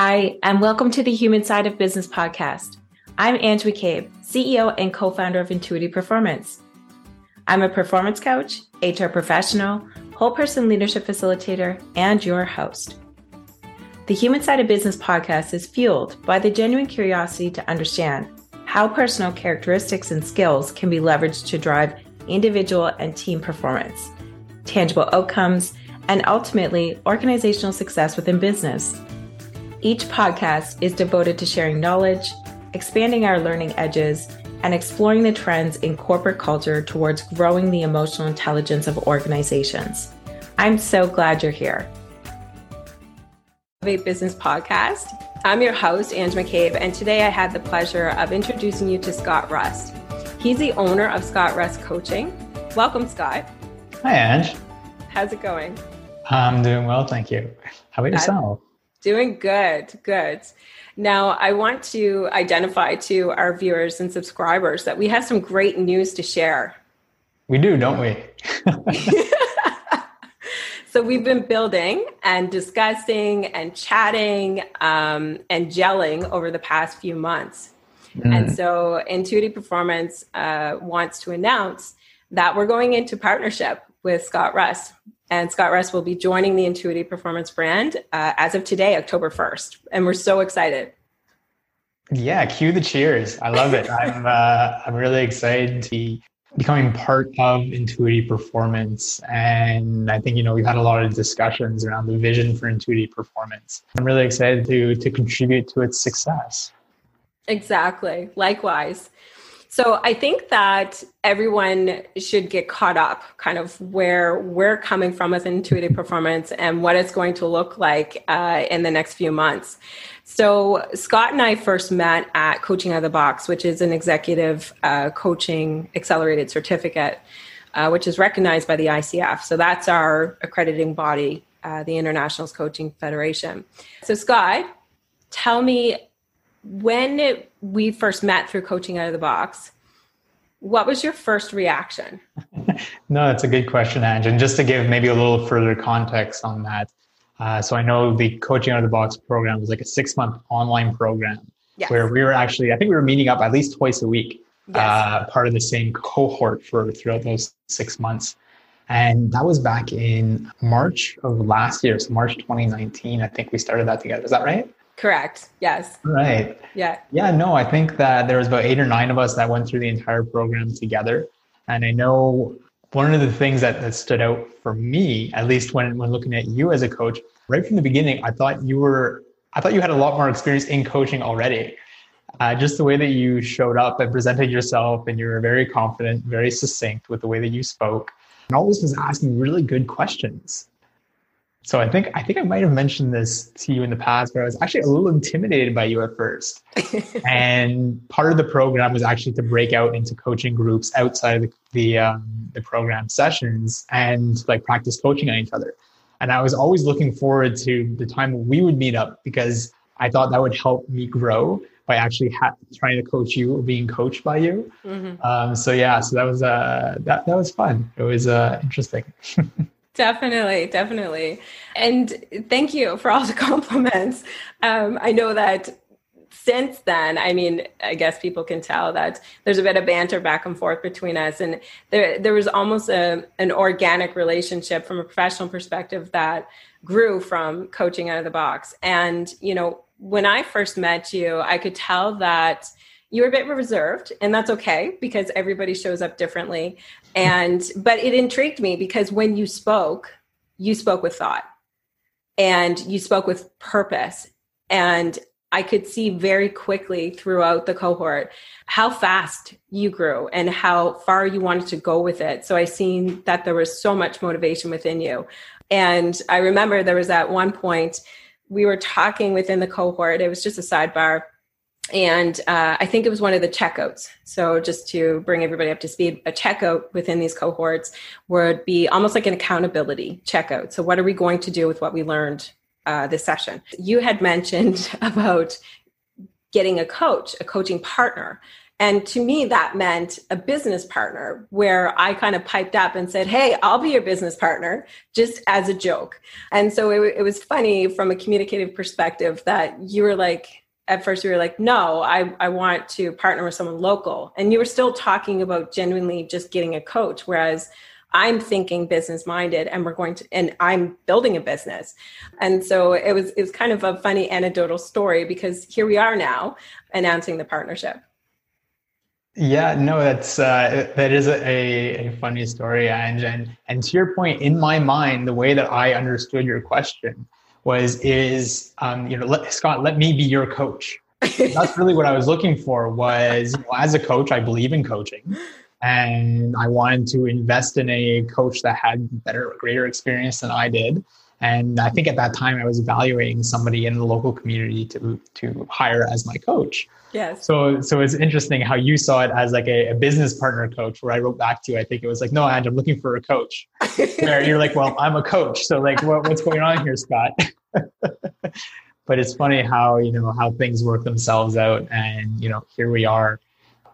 Hi, and welcome to the Human Side of Business podcast. I'm Ange McCabe, CEO and co founder of Intuitive Performance. I'm a performance coach, HR professional, whole person leadership facilitator, and your host. The Human Side of Business podcast is fueled by the genuine curiosity to understand how personal characteristics and skills can be leveraged to drive individual and team performance, tangible outcomes, and ultimately organizational success within business. Each podcast is devoted to sharing knowledge, expanding our learning edges, and exploring the trends in corporate culture towards growing the emotional intelligence of organizations. I'm so glad you're here. A Business Podcast. I'm your host, Ange McCabe, and today I had the pleasure of introducing you to Scott Rust. He's the owner of Scott Rust Coaching. Welcome, Scott. Hi, Ange. How's it going? I'm doing well, thank you. How about yourself? Doing good, good. Now, I want to identify to our viewers and subscribers that we have some great news to share. We do, don't we? so, we've been building and discussing and chatting um, and gelling over the past few months. Mm. And so, Intuitive Performance uh, wants to announce that we're going into partnership with Scott Rust. And Scott Rust will be joining the Intuitive Performance brand uh, as of today, October 1st. And we're so excited. Yeah, cue the cheers. I love it. I'm, uh, I'm really excited to be becoming part of Intuitive Performance. And I think, you know, we've had a lot of discussions around the vision for Intuitive Performance. I'm really excited to, to contribute to its success. Exactly. Likewise. So I think that everyone should get caught up kind of where we're coming from with intuitive performance and what it's going to look like uh, in the next few months. So Scott and I first met at Coaching Out of the Box, which is an executive uh, coaching accelerated certificate, uh, which is recognized by the ICF. So that's our accrediting body, uh, the International Coaching Federation. So Scott, tell me when it, we first met through coaching out of the box what was your first reaction no that's a good question Ange. and just to give maybe a little further context on that uh, so i know the coaching out of the box program was like a six month online program yes. where we were actually i think we were meeting up at least twice a week yes. uh, part of the same cohort for throughout those six months and that was back in march of last year so march 2019 i think we started that together is that right Correct. Yes. Right. Yeah. Yeah. No, I think that there was about eight or nine of us that went through the entire program together. And I know one of the things that, that stood out for me, at least when, when looking at you as a coach, right from the beginning, I thought you were, I thought you had a lot more experience in coaching already. Uh, just the way that you showed up and presented yourself, and you were very confident, very succinct with the way that you spoke, and always was asking really good questions. So I think I think I might have mentioned this to you in the past, where I was actually a little intimidated by you at first. and part of the program was actually to break out into coaching groups outside of the the, um, the program sessions and like practice coaching on each other. And I was always looking forward to the time we would meet up because I thought that would help me grow by actually ha- trying to coach you or being coached by you. Mm-hmm. Um, so yeah, so that was uh, that that was fun. It was uh, interesting. Definitely, definitely. And thank you for all the compliments. Um, I know that since then, I mean, I guess people can tell that there's a bit of banter back and forth between us, and there there was almost a an organic relationship from a professional perspective that grew from coaching out of the box. And you know, when I first met you, I could tell that you were a bit reserved and that's okay because everybody shows up differently. And but it intrigued me because when you spoke you spoke with thought. And you spoke with purpose. And i could see very quickly throughout the cohort how fast you grew and how far you wanted to go with it. So i seen that there was so much motivation within you. And i remember there was at one point we were talking within the cohort it was just a sidebar and uh, I think it was one of the checkouts. So just to bring everybody up to speed, a checkout within these cohorts would be almost like an accountability checkout. So what are we going to do with what we learned uh, this session? You had mentioned about getting a coach, a coaching partner. And to me, that meant a business partner where I kind of piped up and said, Hey, I'll be your business partner, just as a joke. And so it, it was funny from a communicative perspective that you were like, at first you were like, no, I, I want to partner with someone local. And you were still talking about genuinely just getting a coach. Whereas I'm thinking business minded and we're going to and I'm building a business. And so it was it was kind of a funny anecdotal story because here we are now announcing the partnership. Yeah, no, that's uh, that is a, a funny story, and, and and to your point, in my mind, the way that I understood your question was is um, you know let, Scott, let me be your coach. that's really what I was looking for. Was you know, as a coach, I believe in coaching, and I wanted to invest in a coach that had better, greater experience than I did. And I think at that time I was evaluating somebody in the local community to to hire as my coach. Yes. So so it's interesting how you saw it as like a, a business partner coach. Where I wrote back to you, I think it was like, no, I'm looking for a coach. Where you're like, well, I'm a coach. So like, what, what's going on here, Scott? but it's funny how you know how things work themselves out, and you know here we are,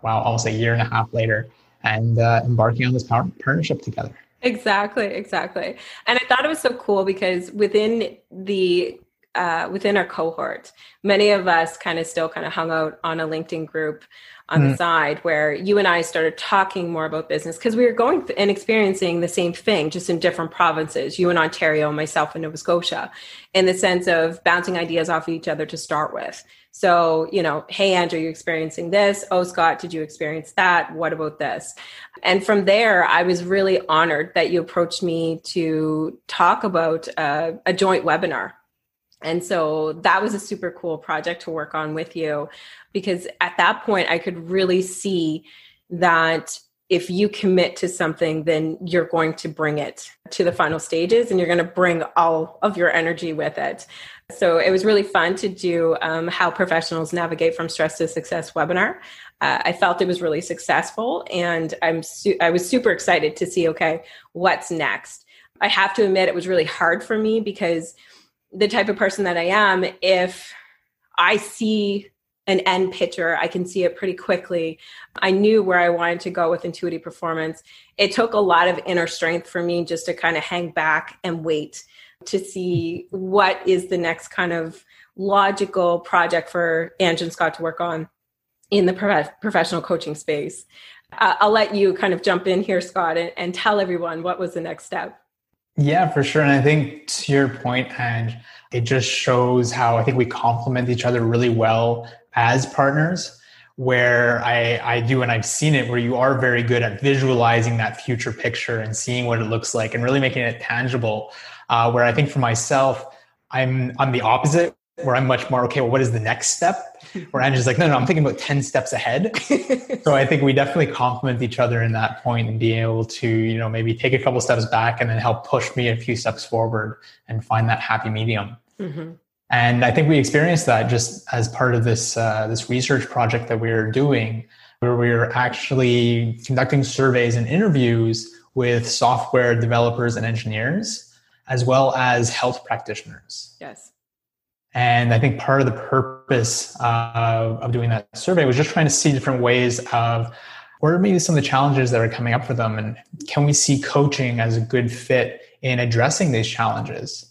wow, almost a year and a half later and uh, embarking on this partnership together. Exactly, exactly. And I thought it was so cool because within the uh, within our cohort, many of us kind of still kind of hung out on a LinkedIn group on mm. the side where you and I started talking more about business because we were going and experiencing the same thing, just in different provinces. You in Ontario, myself in Nova Scotia, in the sense of bouncing ideas off of each other to start with. So, you know, hey, Andrew, you're experiencing this. Oh, Scott, did you experience that? What about this? And from there, I was really honored that you approached me to talk about uh, a joint webinar. And so that was a super cool project to work on with you because at that point, I could really see that if you commit to something, then you're going to bring it to the final stages and you're going to bring all of your energy with it. So it was really fun to do um, how professionals navigate from stress to success webinar. Uh, I felt it was really successful, and I'm su- I was super excited to see okay what's next. I have to admit it was really hard for me because the type of person that I am, if I see an end picture, I can see it pretty quickly. I knew where I wanted to go with intuitive performance. It took a lot of inner strength for me just to kind of hang back and wait to see what is the next kind of logical project for Ange and Scott to work on in the prof- professional coaching space. Uh, I'll let you kind of jump in here, Scott, and, and tell everyone what was the next step. Yeah, for sure. And I think to your point, and it just shows how I think we complement each other really well as partners. Where I, I do, and I've seen it, where you are very good at visualizing that future picture and seeing what it looks like and really making it tangible. Uh, where I think for myself, I'm I'm the opposite, where I'm much more okay. Well, what is the next step? Where I'm like, no, no, I'm thinking about ten steps ahead. so I think we definitely complement each other in that point and being able to, you know, maybe take a couple steps back and then help push me a few steps forward and find that happy medium. Mm-hmm. And I think we experienced that just as part of this uh, this research project that we are doing, where we are actually conducting surveys and interviews with software developers and engineers as well as health practitioners. Yes. And I think part of the purpose of, of doing that survey was just trying to see different ways of what are maybe some of the challenges that are coming up for them? And can we see coaching as a good fit in addressing these challenges?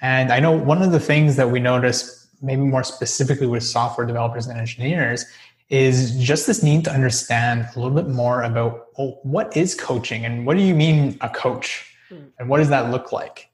And i know one of the things that we notice maybe more specifically with software developers and engineers is just this need to understand a little bit more about well, what is coaching? And what do you mean a coach? Hmm. And what does that look like?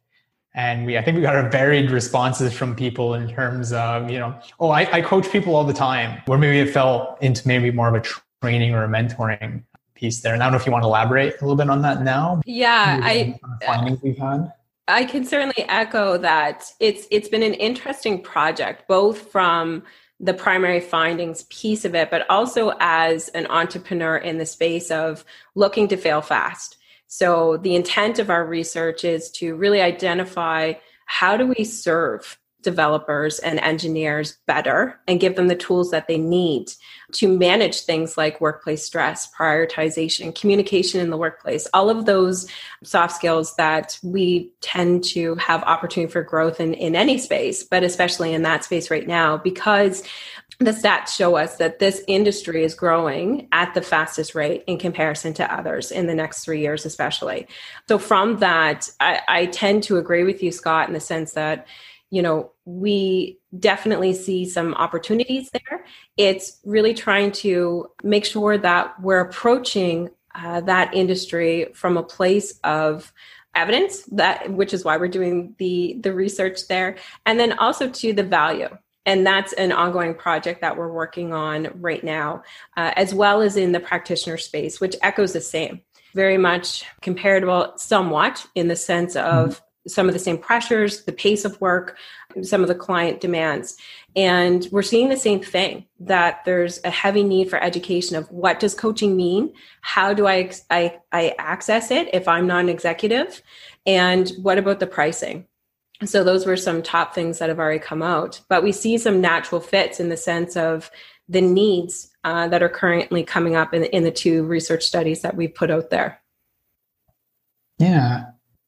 And we, I think we got a varied responses from people in terms of, you know, oh, I, I coach people all the time, where maybe it fell into maybe more of a training or a mentoring piece there. And I don't know if you want to elaborate a little bit on that now. Yeah, I findings we've had. I can certainly echo that it's it's been an interesting project, both from the primary findings piece of it, but also as an entrepreneur in the space of looking to fail fast. So the intent of our research is to really identify how do we serve developers and engineers better and give them the tools that they need to manage things like workplace stress, prioritization, communication in the workplace, all of those soft skills that we tend to have opportunity for growth in, in any space, but especially in that space right now, because the stats show us that this industry is growing at the fastest rate in comparison to others in the next three years, especially. So, from that, I, I tend to agree with you, Scott, in the sense that, you know, we definitely see some opportunities there. It's really trying to make sure that we're approaching uh, that industry from a place of evidence that which is why we're doing the the research there and then also to the value and that's an ongoing project that we're working on right now uh, as well as in the practitioner space which echoes the same very much comparable somewhat in the sense of mm-hmm some of the same pressures, the pace of work, some of the client demands. And we're seeing the same thing that there's a heavy need for education of what does coaching mean? How do I, I, I access it if I'm not an executive? And what about the pricing? So those were some top things that have already come out. But we see some natural fits in the sense of the needs uh, that are currently coming up in, in the two research studies that we've put out there. Yeah,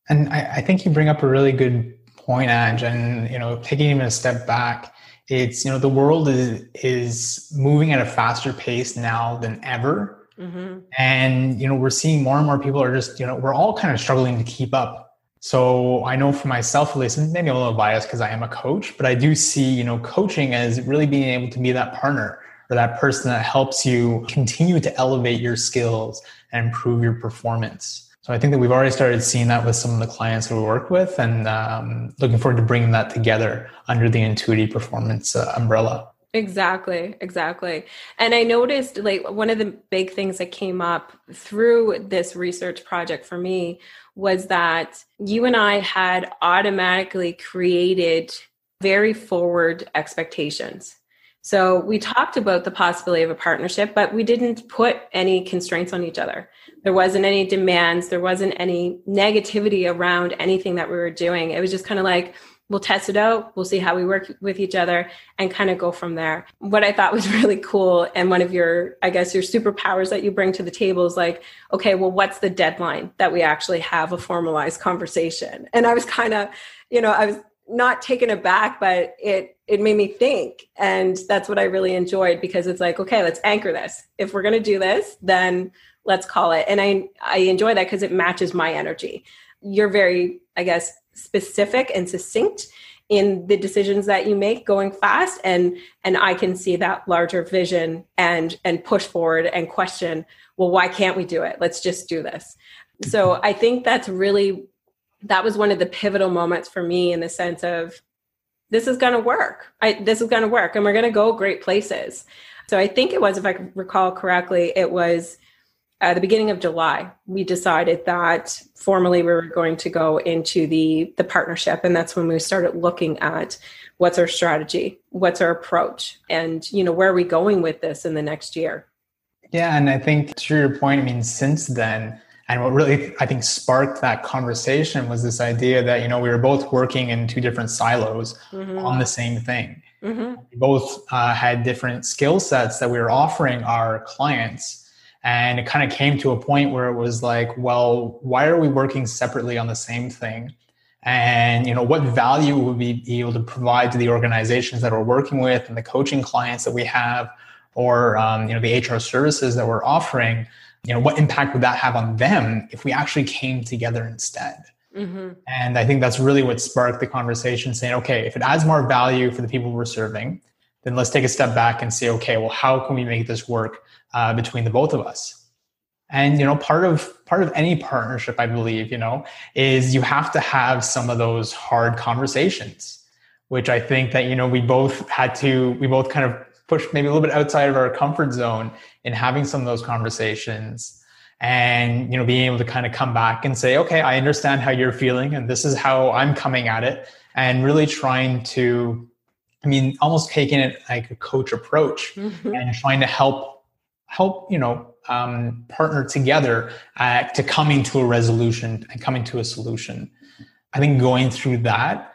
and I, I think you bring up a really good point, Ange. And you know, taking even a step back, it's you know the world is is moving at a faster pace now than ever, mm-hmm. and you know we're seeing more and more people are just you know we're all kind of struggling to keep up. So I know for myself, at least, maybe a little biased because I am a coach, but I do see you know coaching as really being able to be that partner or that person that helps you continue to elevate your skills and improve your performance. So I think that we've already started seeing that with some of the clients that we work with, and um, looking forward to bringing that together under the Intuity Performance uh, umbrella. Exactly, exactly. And I noticed like one of the big things that came up through this research project for me was that you and I had automatically created very forward expectations. So we talked about the possibility of a partnership, but we didn't put any constraints on each other. There wasn't any demands, there wasn't any negativity around anything that we were doing. It was just kind of like, we'll test it out, we'll see how we work with each other and kind of go from there. What I thought was really cool and one of your, I guess, your superpowers that you bring to the table is like, okay, well, what's the deadline that we actually have a formalized conversation? And I was kind of, you know, I was not taken aback, but it it made me think, and that's what I really enjoyed because it's like, okay, let's anchor this. If we're gonna do this, then let's call it. And I I enjoy that because it matches my energy. You're very, I guess, specific and succinct in the decisions that you make going fast and and I can see that larger vision and and push forward and question well why can't we do it let's just do this so I think that's really that was one of the pivotal moments for me in the sense of this is going to work. I, this is going to work and we're going to go great places. So I think it was, if I recall correctly, it was at the beginning of July, we decided that formally we were going to go into the, the partnership. And that's when we started looking at what's our strategy, what's our approach, and, you know, where are we going with this in the next year? Yeah. And I think to your point, I mean, since then, and what really, I think, sparked that conversation was this idea that, you know, we were both working in two different silos mm-hmm. on the same thing. Mm-hmm. We both uh, had different skill sets that we were offering our clients. And it kind of came to a point where it was like, well, why are we working separately on the same thing? And you know, what value would we be able to provide to the organizations that we're working with and the coaching clients that we have, or um, you know, the HR services that we're offering? you know what impact would that have on them if we actually came together instead mm-hmm. and i think that's really what sparked the conversation saying okay if it adds more value for the people we're serving then let's take a step back and say okay well how can we make this work uh, between the both of us? And you know part of part of any partnership i believe you know is you have to have some of those hard conversations which i think that you know we both had to we both kind of push maybe a little bit outside of our comfort zone in having some of those conversations and you know being able to kind of come back and say okay i understand how you're feeling and this is how i'm coming at it and really trying to i mean almost taking it like a coach approach mm-hmm. and trying to help help you know um, partner together uh, to coming to a resolution and coming to a solution i think going through that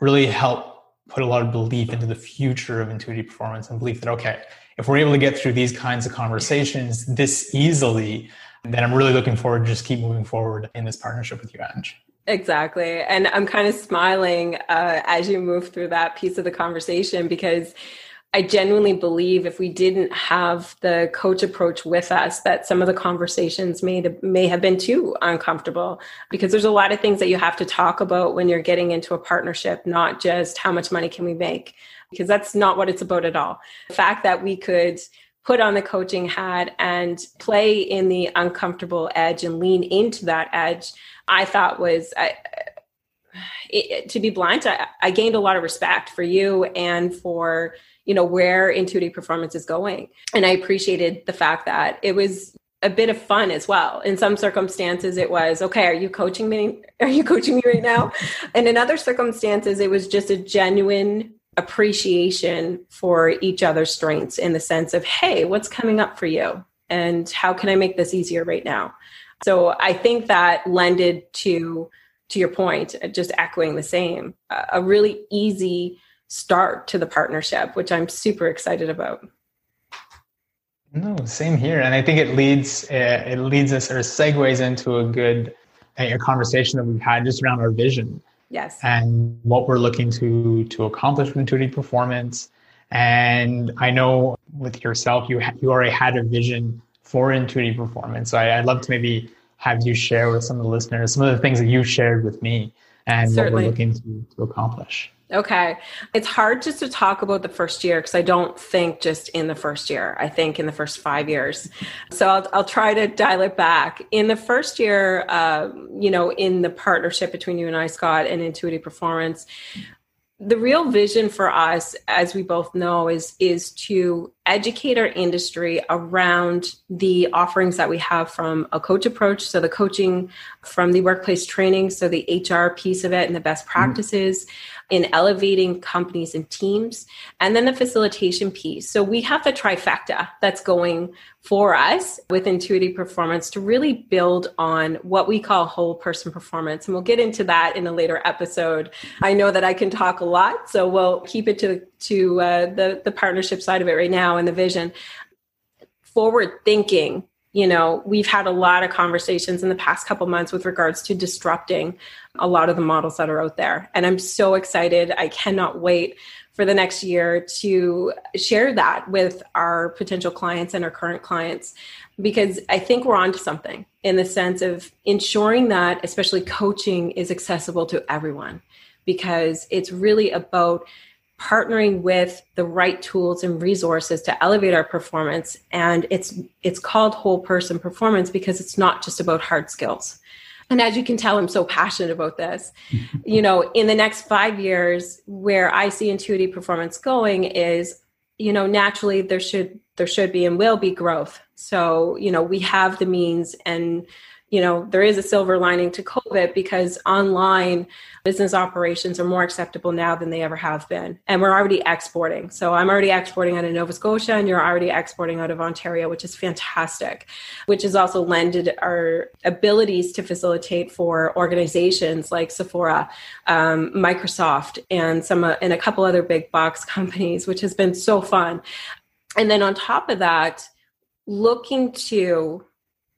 really helped put a lot of belief into the future of Intuity performance and belief that, okay, if we're able to get through these kinds of conversations this easily, then I'm really looking forward to just keep moving forward in this partnership with you, Ange. Exactly. And I'm kind of smiling uh, as you move through that piece of the conversation because I genuinely believe if we didn't have the coach approach with us, that some of the conversations may, may have been too uncomfortable because there's a lot of things that you have to talk about when you're getting into a partnership, not just how much money can we make, because that's not what it's about at all. The fact that we could put on the coaching hat and play in the uncomfortable edge and lean into that edge, I thought was. I, it, to be blunt, I, I gained a lot of respect for you and for you know where intuitive performance is going. And i appreciated the fact that it was a bit of fun as well. In some circumstances it was okay are you coaching me? Are you coaching me right now? And in other circumstances it was just a genuine appreciation for each other's strengths in the sense of hey what's coming up for you? And how can i make this easier right now so i think that lended to to your point just echoing the same a really easy start to the partnership, which I'm super excited about. No, same here, and I think it leads uh, it leads us or segues into a good a conversation that we've had just around our vision. Yes. And what we're looking to to accomplish with intuitive performance. And I know with yourself, you ha- you already had a vision for intuitive performance. So I, I'd love to maybe have you share with some of the listeners some of the things that you shared with me and Certainly. what we're looking to, to accomplish. Okay. It's hard just to talk about the first year because I don't think just in the first year. I think in the first five years. So I'll, I'll try to dial it back. In the first year, uh, you know, in the partnership between you and I, Scott, and Intuitive Performance, the real vision for us as we both know is is to educate our industry around the offerings that we have from a coach approach so the coaching from the workplace training so the hr piece of it and the best mm-hmm. practices mm-hmm in elevating companies and teams, and then the facilitation piece. So we have the trifecta that's going for us with intuitive performance to really build on what we call whole person performance. And we'll get into that in a later episode. I know that I can talk a lot, so we'll keep it to, to uh, the, the partnership side of it right now and the vision. Forward thinking you know we've had a lot of conversations in the past couple months with regards to disrupting a lot of the models that are out there. And i'm so excited. I cannot wait for the next year to share that with our potential clients and our current clients because i think we're on to something in the sense of ensuring that especially coaching is accessible to everyone because it's really about partnering with the right tools and resources to elevate our performance. And it's it's called whole person performance because it's not just about hard skills. And as you can tell i'm so passionate about this. You know in the next 5 years where i see intuitive performance going is you know naturally there should there should be and will be growth. So you know we have the means and you know, there is a silver lining to COVID because online business operations are more acceptable now than they ever have been. And we're already exporting. So I'm already exporting out of Nova Scotia and you're already exporting out of Ontario, which is fantastic, which has also lended our abilities to facilitate for organizations like Sephora, um, Microsoft, and some uh, and a couple other big box companies, which has been so fun. And then on top of that, looking to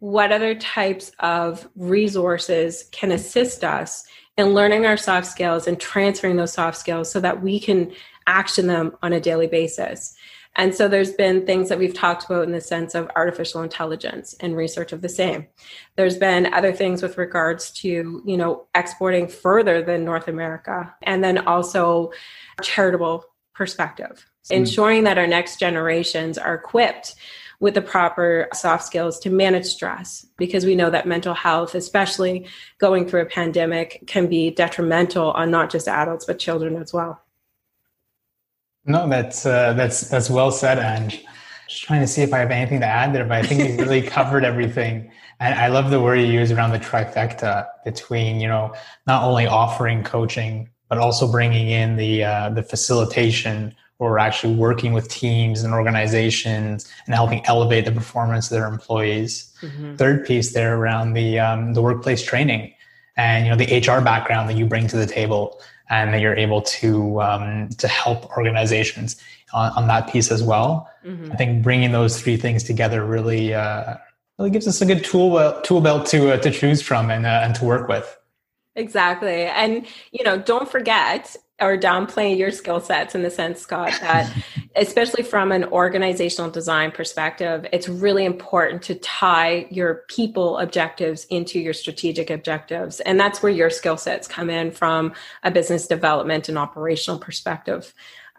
what other types of resources can assist us in learning our soft skills and transferring those soft skills so that we can action them on a daily basis. And so there's been things that we've talked about in the sense of artificial intelligence and research of the same. There's been other things with regards to, you know, exporting further than North America and then also charitable perspective, mm. ensuring that our next generations are equipped with the proper soft skills to manage stress because we know that mental health, especially going through a pandemic, can be detrimental on not just adults but children as well. No, that's uh, that's that's well said, Ange. Just trying to see if I have anything to add there, but I think you really covered everything. And I love the word you use around the trifecta between, you know, not only offering coaching, but also bringing in the uh, the facilitation where we're actually working with teams and organizations and helping elevate the performance of their employees. Mm-hmm. Third piece there around the um, the workplace training and you know the HR background that you bring to the table and that you're able to um, to help organizations on, on, that piece as well. Mm-hmm. I think bringing those three things together really uh, really gives us a good tool tool belt to uh, to choose from and uh, and to work with. Exactly. And, you know, don't forget or downplaying your skill sets in the sense, Scott, that, especially from an organizational design perspective, it's really important to tie your people objectives into your strategic objectives. And that's where your skill sets come in from a business development and operational perspective.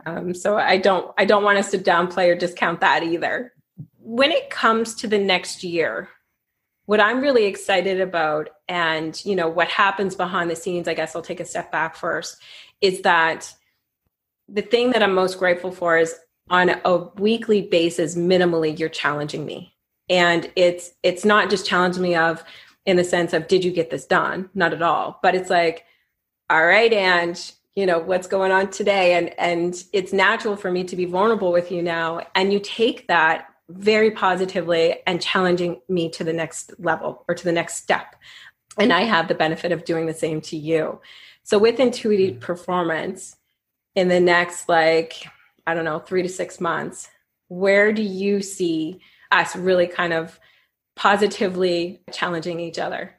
Um, so I don't I don't want us to downplay or discount that either. When it comes to the next year, what I'm really excited about and you know what happens behind the scenes, I guess I'll take a step back first, is that the thing that I'm most grateful for is on a weekly basis, minimally, you're challenging me. And it's it's not just challenging me of in the sense of did you get this done? Not at all. But it's like, all right, and you know, what's going on today? And and it's natural for me to be vulnerable with you now. And you take that very positively and challenging me to the next level or to the next step. And I have the benefit of doing the same to you. So with intuitive mm-hmm. performance, in the next like i don't know three to six months where do you see us really kind of positively challenging each other?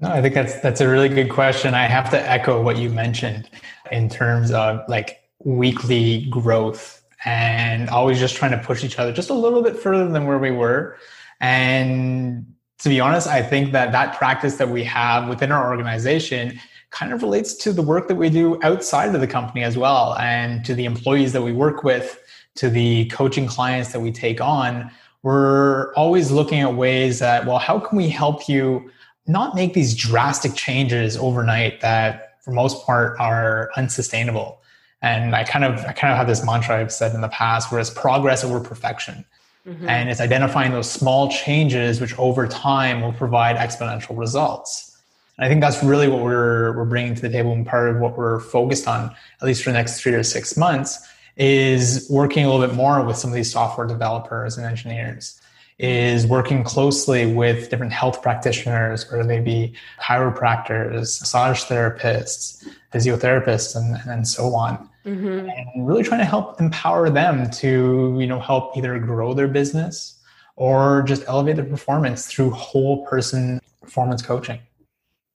No i think that's that's a really good question. I have to echo what you mentioned in terms of like weekly growth and always just trying to push each other just a little bit further than where we were. And to be honest i think that that practice that we have within our organization kind of relates to the work that we do outside of the company as well and to the employees that we work with to the coaching clients that we take on. We're always looking at ways that well how can we help you not make these drastic changes overnight that for most part are unsustainable? And i kind of i kind of have this mantra i've said in the past where it's progress over perfection. Mm-hmm. and it's identifying those small changes which over time will provide exponential results I think that's really what we're we're bringing to the table, and part of what we're focused on, at least for the next three to six months, is working a little bit more with some of these software developers and engineers. Is working closely with different health practitioners, whether they be chiropractors, massage therapists, physiotherapists, and, and so on. Mm-hmm. And really trying to help empower them to, you know, help either grow their business or just elevate their performance through whole person performance coaching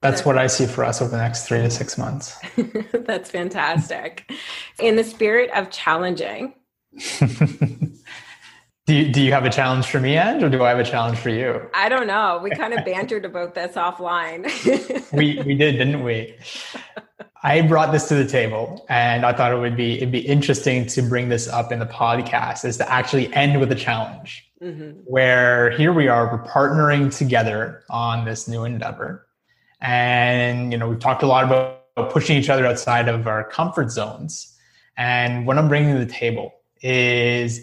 that's what I see for us over the next three to six months. that's fantastic. In the spirit of challenging. do, you, do you have a challenge for me, Ange, or do I have a challenge for you? I don't know. We kind of bantered about this offline. we, we did, didn't we? I brought this to the table and I thought it would be it'd be interesting to bring this up in the podcast is to actually end with a challenge. Mm-hmm. Where here we are, we're partnering together on this new endeavor and, you know, we've talked a lot about pushing each other outside of our comfort zones. And what I'm bringing to the table is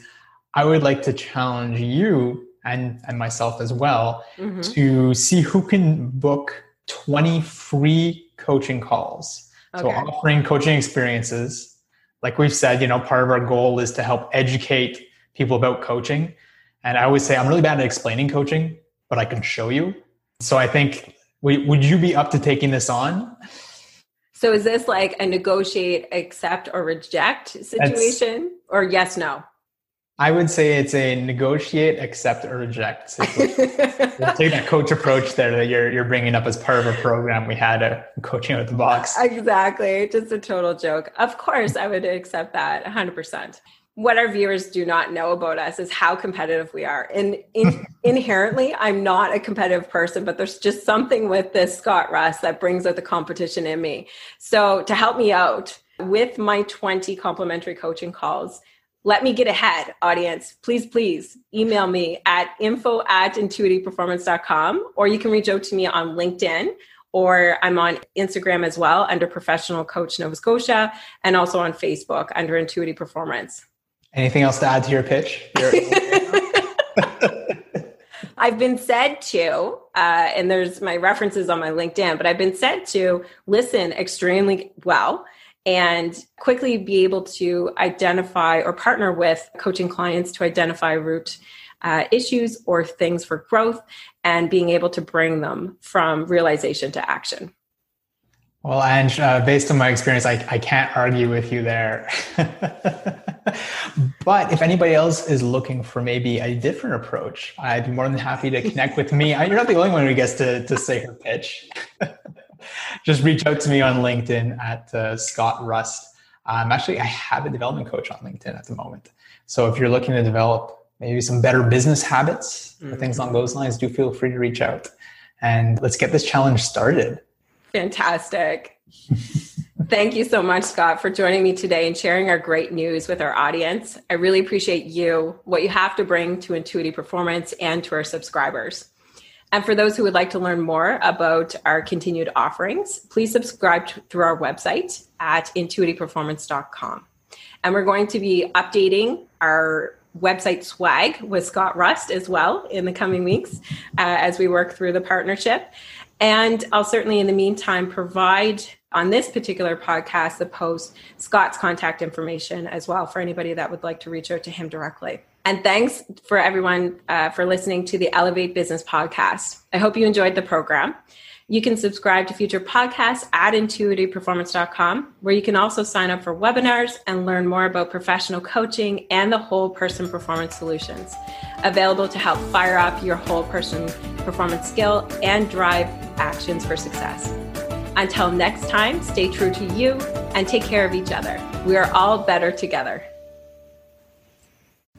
I would like to challenge you and, and myself as well mm-hmm. to see who can book 20 free coaching calls. Okay. So offering coaching experiences. Like we've said, you know, part of our goal is to help educate people about coaching. And I always say I'm really bad at explaining coaching, but I can show you. So I think would you be up to taking this on? So is this like a negotiate, accept, or reject situation, That's, or yes, no? I would say it's a negotiate, accept, or reject situation. we'll take that coach approach there that you're you're bringing up as part of a program we had a coaching out the box. Exactly, just a total joke. Of course, I would accept that 100. percent what our viewers do not know about us is how competitive we are. And in, inherently, I'm not a competitive person, but there's just something with this Scott Rust that brings out the competition in me. So to help me out with my 20 complimentary coaching calls, let me get ahead, audience. Please, please email me at info at intuitiveperformance.com or you can reach out to me on LinkedIn or I'm on Instagram as well under Professional Coach Nova Scotia and also on Facebook under Intuitive Performance. Anything else to add to your pitch? I've been said to, uh, and there's my references on my LinkedIn, but I've been said to listen extremely well and quickly be able to identify or partner with coaching clients to identify root uh, issues or things for growth and being able to bring them from realization to action. Well, Ange, uh, based on my experience, I, I can't argue with you there. but if anybody else is looking for maybe a different approach, I'd be more than happy to connect with me. You're not the only one who gets to, to say her pitch. Just reach out to me on LinkedIn at uh, Scott Rust. Um, actually, I have a development coach on LinkedIn at the moment. So if you're looking to develop maybe some better business habits or things along those lines, do feel free to reach out and let's get this challenge started. Fantastic. Thank you so much, Scott, for joining me today and sharing our great news with our audience. I really appreciate you, what you have to bring to Intuity Performance and to our subscribers. And for those who would like to learn more about our continued offerings, please subscribe through our website at intuityperformance.com. And we're going to be updating our website swag with Scott Rust as well in the coming weeks uh, as we work through the partnership. And I'll certainly, in the meantime, provide on this particular podcast the post Scott's contact information as well for anybody that would like to reach out to him directly. And thanks for everyone uh, for listening to the Elevate Business podcast. I hope you enjoyed the program. You can subscribe to future podcasts at intuityperformance.com, where you can also sign up for webinars and learn more about professional coaching and the whole person performance solutions, available to help fire up your whole person performance skill and drive actions for success. Until next time, stay true to you and take care of each other. We are all better together.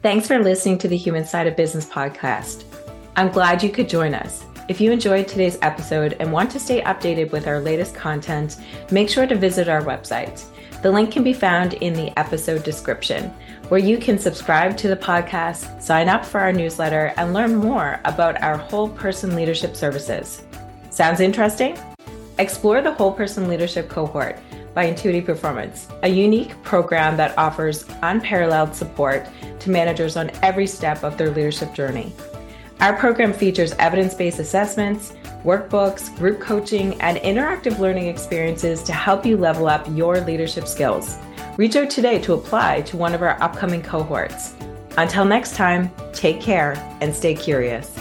Thanks for listening to the Human Side of Business podcast. I'm glad you could join us. If you enjoyed today's episode and want to stay updated with our latest content, make sure to visit our website. The link can be found in the episode description, where you can subscribe to the podcast, sign up for our newsletter, and learn more about our whole person leadership services. Sounds interesting? Explore the Whole Person Leadership Cohort by Intuity Performance, a unique program that offers unparalleled support to managers on every step of their leadership journey. Our program features evidence based assessments, workbooks, group coaching, and interactive learning experiences to help you level up your leadership skills. Reach out today to apply to one of our upcoming cohorts. Until next time, take care and stay curious.